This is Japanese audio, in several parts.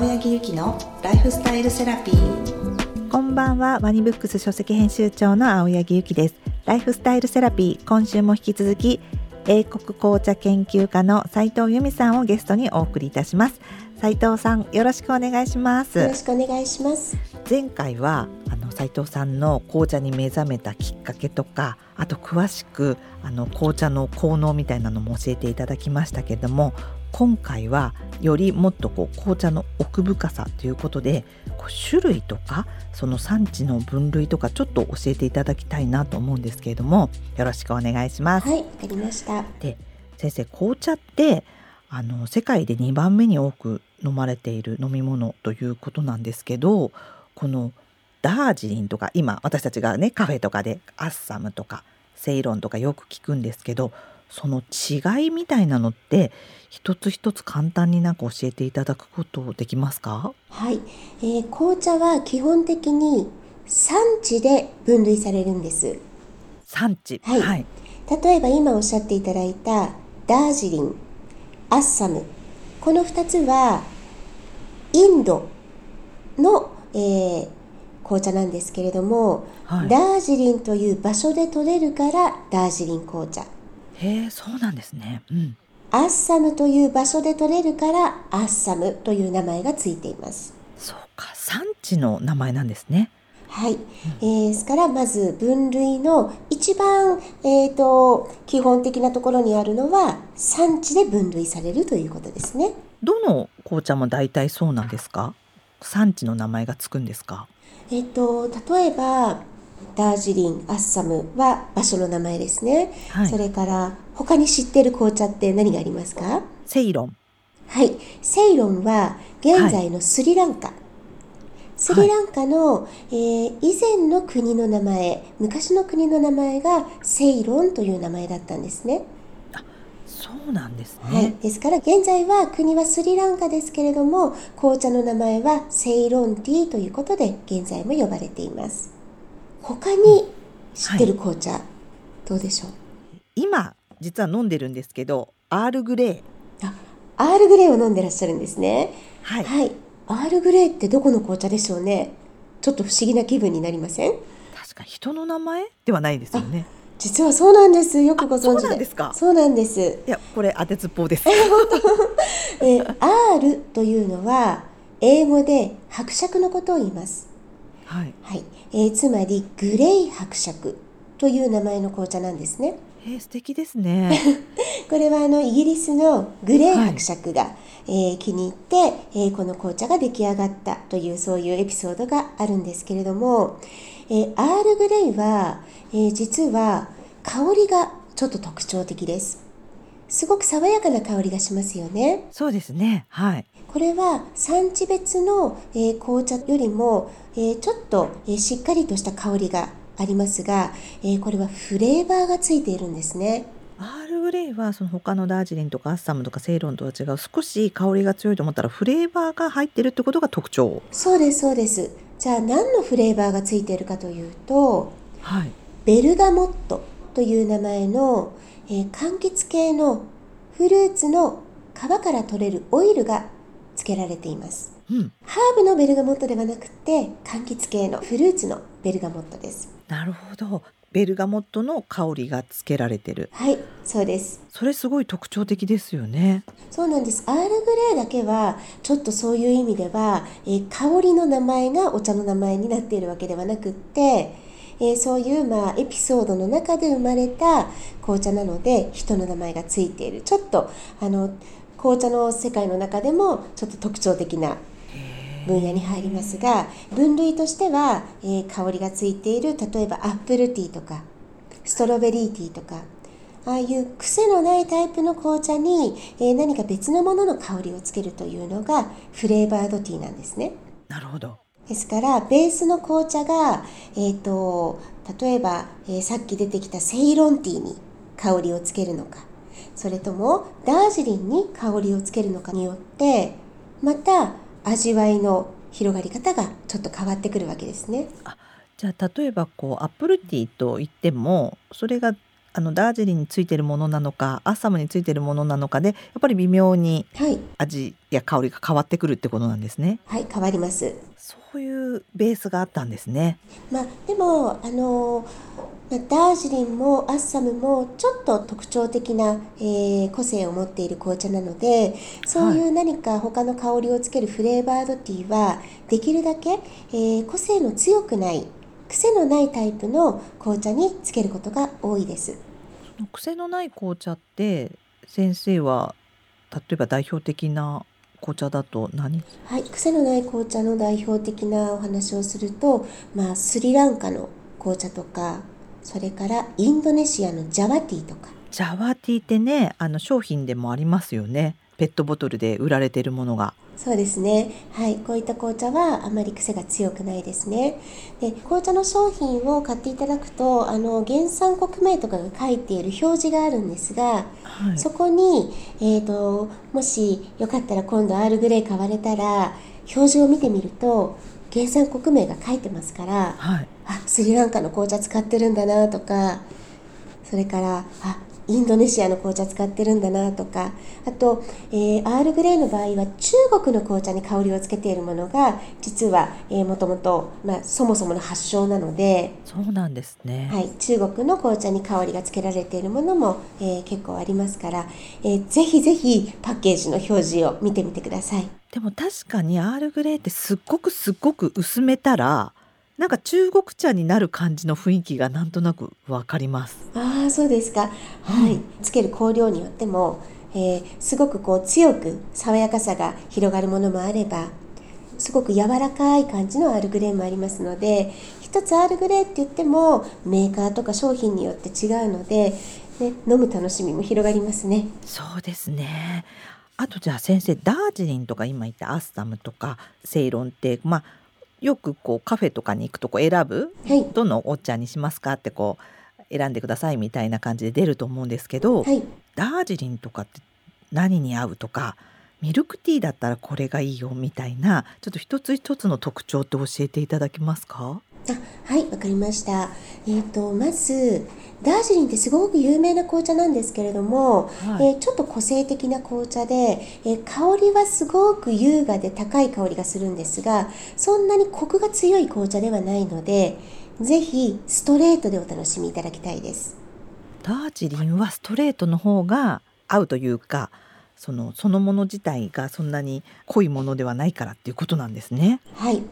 青柳ゆきのライフスタイルセラピー。こんばんは。ワニブックス書籍編集長の青柳ゆきです。ライフスタイルセラピー今週も引き続き英国紅茶研究家の斉藤由美さんをゲストにお送りいたします。斉藤さんよろしくお願いします。よろしくお願いします。前回はあの斉藤さんの紅茶に目覚めたきっかけとかあと詳しくあの紅茶の効能みたいなのも教えていただきましたけれども今回はよりもっとこう紅茶の奥深さということでこう種類とかその産地の分類とかちょっと教えていただきたいなと思うんですけれどもよろしくお願いします。はいわかりましたで先生紅茶ってあの世界で2番目に多く飲まれている飲み物ということなんですけどこのダージリンとか今私たちがねカフェとかでアッサムとかセイロンとかよく聞くんですけどその違いみたいなのって一つ一つ簡単になんか教えていただくことできますか？はい、えー、紅茶は基本的に産地で分類されるんです。産地。はい。はい、例えば今おっしゃっていただいたダージリンアッサム。この2つはインドの、えー紅茶なんですけれども、はい。ダージリンという場所で取れるからダージリン紅茶へえそうなんですね。うん。アッサムという場所で取れるからアッサムという名前がついています。そうか。産地の名前なんですね。はい、えーですからまず分類の一番、えー、と基本的なところにあるのは産地で分類されるということですね。どの紅茶も大体そうなんですか？産地の名前がつくんですか？えっ、と例えばダージリンアッサムは場所の名前ですね。はい。それから他に知ってる紅茶って何がありますか？セイロン。はい、セイロンは現在のスリランカ、スリランカの、えー以前の国の名前昔の国の名前がセイロンという名前だったんですね。そうなんですね、はい、ですから現在は国はスリランカですけれども紅茶の名前はセイロンティーということで現在も呼ばれています。他に知ってる紅茶、どうでしょう？今実は飲んでるんですけどアールグレイ。あアールグレイを飲んでらっしゃるんですね。はい、はい、アールグレイってどこの紅茶でしょうね？ちょっと不思議な気分になりません？確か人の名前ではないですよね。実はそうなんです。よくご存知で。すか？そうなんです。いやこれ当てずっぽうです。え ー、R というのは英語で伯爵のことを言います。はい。はい、えーつまりグレイ伯爵という名前の紅茶なんですね。えー、素敵ですね これはあのイギリスのグレイ伯爵が、えー気に入って、えーこの紅茶が出来上がったというそういうエピソードがあるんですけれども、えーアールグレイは、えー実は香りがちょっと特徴的です。すごく爽やかな香りがしますよね。そうですねはいこれは産地別の、えー紅茶よりも、えーちょっと、えーしっかりとした香りがありますが、えーこれはフレーバーがついているんですね。アールグレイはその他のダージリンとかアッサムとかセイロンとは違う少し香りが強いと思ったらフレーバーが入ってるってことが特徴そうですそうです。じゃあ何のフレーバーがついているかというとはいベルガモットという名前の、えー柑橘系のフルーツの皮から取れるオイルが付けられています。うんハーブのベルガモットではなくて柑橘系のフルーツのベルガモットです。なるほどベルガモットの香りがつけられてるはい、そうです。それすごい特徴的ですよねそうなんです。アールグレイだけはちょっとそういう意味では、えー香りの名前がお茶の名前になっているわけではなくって、えーそういうまあエピソードの中で生まれた紅茶なので人の名前がついているちょっとあの紅茶の世界の中でもちょっと特徴的な分野に入りますが分類としては、えー香りがついている例えばアップルティーとかストロベリーティーとかああいう癖のないタイプの紅茶に、えー何か別のものの香りをつけるというのがフレーバードティーなんですね。なるほどですからベースの紅茶が、えー、と例えば、えーさっき出てきたセイロンティーに香りをつけるのかそれともダージリンに香りをつけるのかによってまた味わいの広がり方がちょっと変わってくるわけですね。じゃあ例えばこうアップルティーと言ってもそれがあのダージリンについてるものなのかアッサムについてるものなのかでやっぱり微妙にはい、味や香りが変わってくるってことなんですね。はい変わりますそういうベースがあったんですね。まあでもあのまあダージリンもアッサムもちょっと特徴的な、えー個性を持っている紅茶なのでそういう何か他の香りをつけるフレーバードティーはできるだけ、えー個性の強くない癖のないタイプの紅茶につけることが多いです。癖のない紅茶って先生は例えば代表的な紅茶だと何？はい、癖のない紅茶の代表的なお話をすると、まあ、スリランカの紅茶とかそれからインドネシアのジャワティーとか。ジャワティーってねあの商品でもありますよねペットボトルで売られているものが。そうですね、はい、こういった紅茶はあまり癖が強くないですね。で紅茶の商品を買っていただくとあの原産国名とかが書いている表示があるんですが、はい。そこに、えー、ともしよかったら今度アールグレイ買われたら表示を見てみると原産国名が書いてますからはい、あスリランカの紅茶使ってるんだなとかそれからあインドネシアの紅茶使ってるんだなとかあと、えーアールグレイの場合は中国の紅茶に香りをつけているものが実は、えー、もともと、まあ、そもそもの発祥なので、そうなんですね。はい、中国の紅茶に香りがつけられているものも、えー結構ありますから、えーぜひぜひパッケージの表示を見てみてください。でも確かにアールグレーってすっごくすっごく薄めたらなんか中国茶になる感じの雰囲気がなんとなくわかります。ああそうですか、はい、うんつける香料によっても、えーすごくこう強く爽やかさが広がるものもあればすごく柔らかい感じのアールグレーもありますので一つアールグレーって言ってもメーカーとか商品によって違うので、ね、飲む楽しみも広がりますね。そうですね。あとじゃあ先生ダージリンとか今言ったアッサムとかセイロンってまあよくこうカフェとかに行くとこう選ぶ？はい、どのお茶にしますかってこう選んでくださいみたいな感じで出ると思うんですけど、はい。ダージリンとかって何に合うとかミルクティーだったらこれがいいよみたいなちょっと一つ一つの特徴って教えていただけますか？あはいわかりました。えー、とまずダージリンってすごく有名な紅茶なんですけれども、はいえーちょっと個性的な紅茶で、えー香りはすごく優雅で高い香りがするんですがそんなにコクが強い紅茶ではないのでぜひストレートでお楽しみいただきたいです。ダージリンはストレートの方が合うというかそのそのもの自体がそんなに濃いものではないからっていうことなんですね。はい、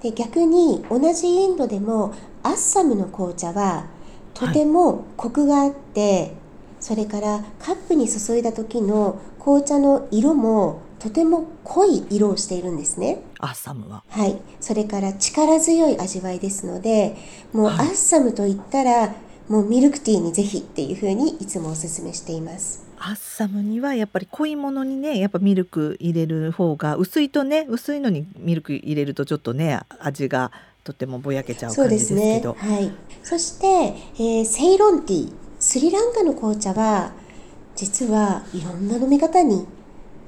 で逆に同じインドでもアッサムの紅茶はとてもコクがあって、それからカップに注いだ時の紅茶の色もとても濃い色をしているんですね。アッサムは。はい、それから力強い味わいですのでもうアはいッサムといったらもうミルクティーにぜひっていうふうにいつもお勧めしています。アッサムにはやっぱり濃いものにねやっぱミルク入れる方が薄いとね薄いのにミルク入れるとちょっとね味がとてもぼやけちゃうそう感じですけど。はい、そして、えーセイロンティースリランカの紅茶は実はいろんな飲み方に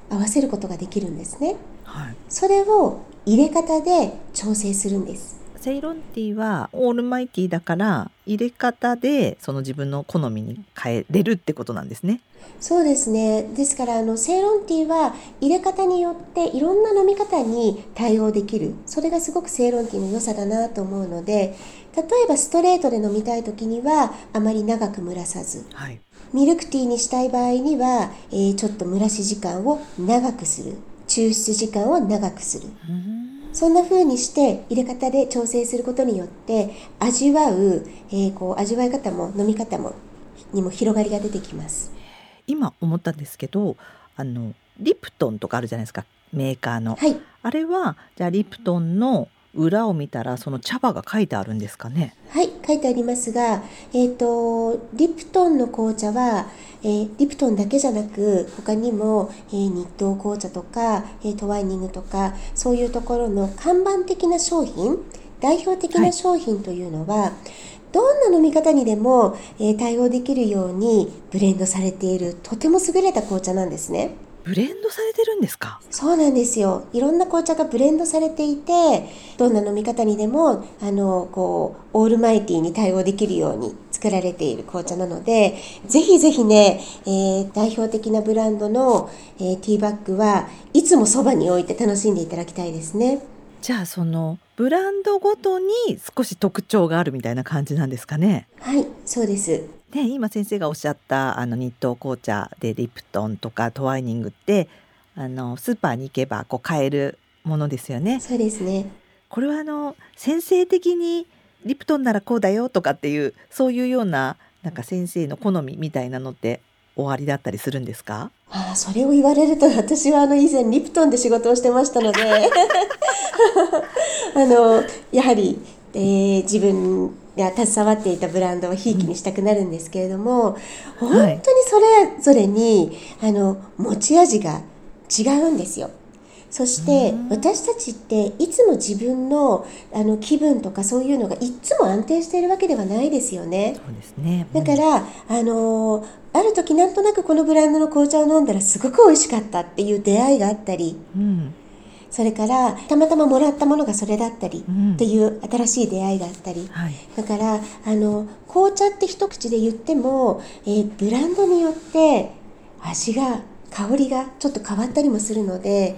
合わせることができるんですね。はい。それを入れ方で調整するんですセイロンティーはオールマイティーだから入れ方でその自分の好みに変えれるってことなんですね。そうですね。ですからあのセイロンティーは入れ方によっていろんな飲み方に対応できる。それがすごくセイロンティーの良さだなと思うので例えばストレートで飲みたい時にはあまり長く蒸らさずはい。ミルクティーにしたい場合には、えーちょっと蒸らし時間を長くする。抽出時間を長くする。うーんそんな風にして入れ方で調整することによって味わう、えーこう味わい方も飲み方もにも広がりが出てきます今思ったんですけどあのリプトンとかあるじゃないですかメーカーの。はいあれはじゃあリプトンの裏を見たらその茶葉が書いてあるんですかね？はい書いてありますが、えー、とリプトンの紅茶は、えーリプトンだけじゃなく他にも、えー日東紅茶とか、えートワイニングとかそういうところの看板的な商品代表的はない商品というのは、どんな飲み方にでも、えー対応できるようにブレンドされているとても優れた紅茶なんですね。ブレンドされてるんですか？そうなんですよ。いろんな紅茶がブレンドされていて、どんな飲み方にでも、あの、こう、オールマイティーに対応できるように作られている紅茶なのでぜひぜひね、えー、代表的なブランドの、えー、ティーバッグはいつもそばに置いて楽しんでいただきたいですね。じゃあそのブランドごとに少し特徴があるみたいな感じなんですかね。はいそうですね、今先生がおっしゃったあの日東紅茶でリプトンとかトワイニングってあのスーパーに行けばこう買えるものですよね。そうですね。これはあの先生的にリプトンならこうだよとかっていうそういうようななんか先生の好みみたいなのって終わりだったりするんですか？ああそれを言われると私はあの以前リプトンで仕事をしてましたので。あのやはり、えー、自分が携わっていたブランドをひいきにしたくなるんですけれども、うん、本当にそれぞれに、あの持ち味が違うんですよ。そして私たちっていつも自分のあの気分とかそういうのがいつも安定しているわけではないですよね。そうですね、うん、だからあのある時なんとなくこのブランドの紅茶を飲んだらすごく美味しかったっていう出会いがあったり、うん、それからたまたまもらったものがそれだったりっていう新しい出会いがあったり、はい、だからあの紅茶って一口で言っても、えー、ブランドによって味が香りがちょっと変わったりもするので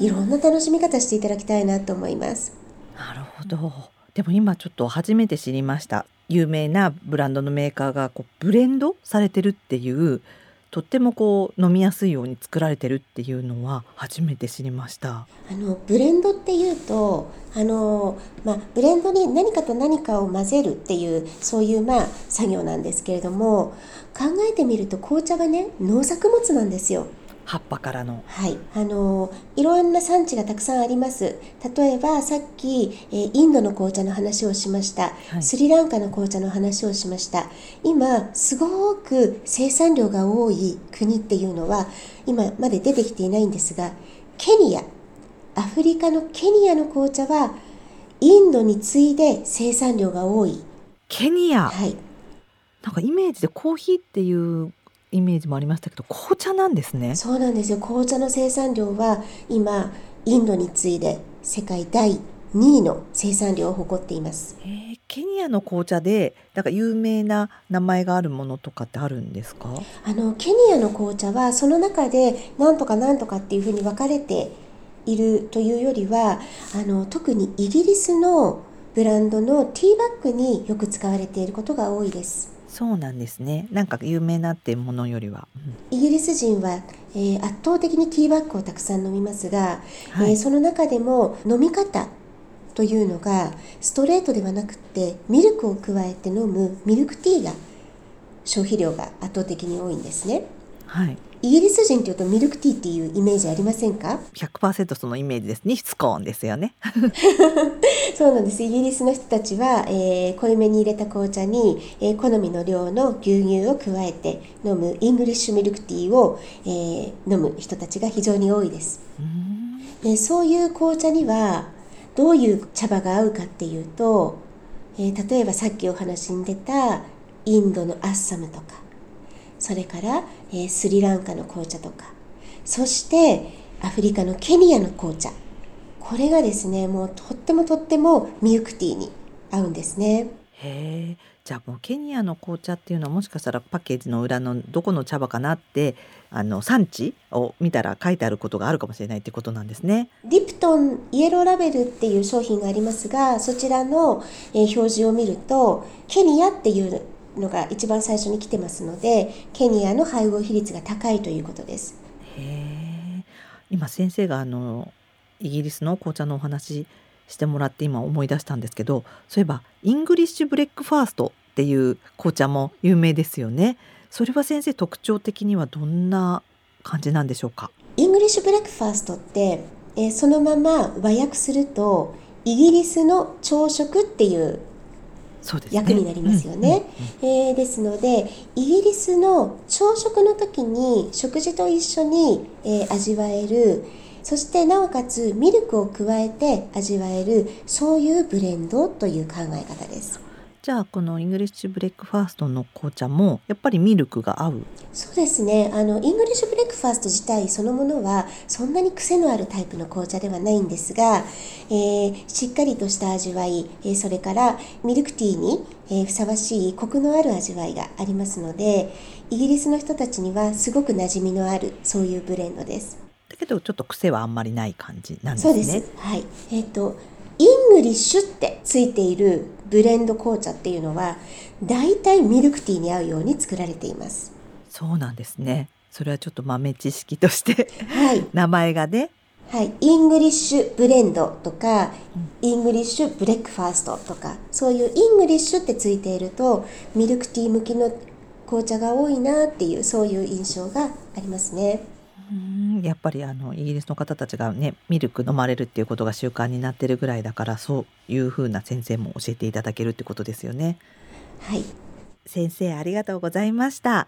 いろんな楽しみ方していただきたいなと思います。なるほどでも今ちょっと初めて知りました有名なブランドのメーカーがこうブレンドされてるっていうとってもこう飲みやすいように作られてるっていうのは初めて知りましたあのブレンドっていうとあの、まあ、ブレンドに何かと何かを混ぜるっていうそういうまあ作業なんですけれども考えてみると紅茶はね農作物なんですよ。葉っぱからの。はい。あのいろんな産地がたくさんあります。例えばさっき、えー、インドの紅茶の話をしました、はい、スリランカの紅茶の話をしました。今すごく生産量が多い国っていうのは今まで出てきていないんですがケニア。アフリカのケニアの紅茶はインドに次いで生産量が多い。ケニア。はい。なんかイメージでコーヒーっていうイメージもありましたけど紅茶なんですねそうなんですよ紅茶の生産量は今インドに次いで世界第2位の生産量を誇っています。えー、ケニアの紅茶でなんか有名な名前があるものとかってあるんですか？あのケニアの紅茶はその中でなんとかなんとかっていうふうに分かれているというよりはあの特にイギリスのブランドのティーバッグによく使われていることが多いです。そうなんですね。なんか有名なってものよりは、うん、イギリス人は、えー、圧倒的にティーバッグをたくさん飲みますが、はい、えー、その中でも飲み方というのがストレートではなくてミルクを加えて飲むミルクティーが消費量が圧倒的に多いんですね。はいイギリス人というとミルクティーっていうイメージありませんか？100%そのイメージです。ねスコーンですよね。そうなんです。イギリスの人たちは、えー、濃いめに入れた紅茶に、えー、好みの量の牛乳を加えて飲むイングリッシュミルクティーを、えー、飲む人たちが非常に多いです。でそういう紅茶にはどういう茶葉が合うかっていうと、えー、例えばさっきお話に出たインドのアッサムとかそれから、えー、スリランカの紅茶とかそしてアフリカのケニアの紅茶これがですねもうとってもとってもミルクティーに合うんですね。へえじゃあもうケニアの紅茶っていうのはもしかしたらパッケージの裏のどこの茶葉かなってあの産地を見たら書いてあることがあるかもしれないってことなんですね。リプトンイエローラベルっていう商品がありますがそちらの、えー、表示を見るとケニアっていうのが一番最初に来てますのでケニアの配合比率が高いということです。へ今先生があのイギリスの紅茶のお話してもらって今思い出したんですけどそういえばイングリッシュブレックファーストっていう紅茶も有名ですよね。それは先生特徴的にはどんな感じなんでしょうか？イングリッシュブレックファーストって、えー、そのまま和訳するとイギリスの朝食っていう訳になりますよね。えですのでイギリスの朝食の時に食事と一緒に、えー、味わえるそしてなおかつミルクを加えて味わえるそういうブレンドという考え方です。じゃあこのイングリッシュブレックファーストの紅茶もやっぱりミルクが合う？そうですね。あのイングリッシュブレックファースト自体そのものはそんなに癖のあるタイプの紅茶ではないんですが、えー、しっかりとした味わい、えー、それからミルクティーに、えー、ふさわしいコクのある味わいがありますのでイギリスの人たちにはすごく馴染みのあるそういうブレンドです。だけどちょっと癖はあんまりない感じなんですね。そうです。はい。えっ、ー、とイングリッシュってついているブレンド紅茶っていうのはだいたいミルクティーに合うように作られています。そうなんですね。それはちょっと豆知識としてはい、名前がね。はい、イングリッシュブレンドとか、イングリッシュブレックファーストとかそういうイングリッシュってついているとミルクティー向きの紅茶が多いなっていうそういう印象がありますね。うんやっぱりあのイギリスの方たちがねミルク飲まれるっていうことが習慣になってるぐらいだからそういうふうな先生も教えていただけるってことですよね。はい先生ありがとうございました。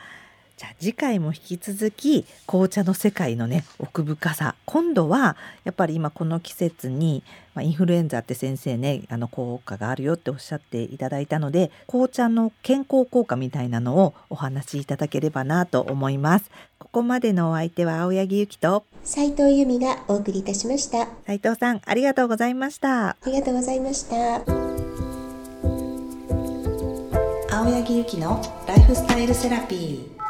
じゃあ次回も引き続き紅茶の世界のね奥深さ。今度はやっぱり今この季節に、まあ、インフルエンザって先生ねあの効果があるよっておっしゃっていただいたので紅茶の健康効果みたいなのをお話しいただければなと思います。ここまでのお相手は青柳ゆきと斉藤由美がお送りいたしました。斉藤さんありがとうございました。ありがとうございました。青柳ゆきのライフスタイルセラピー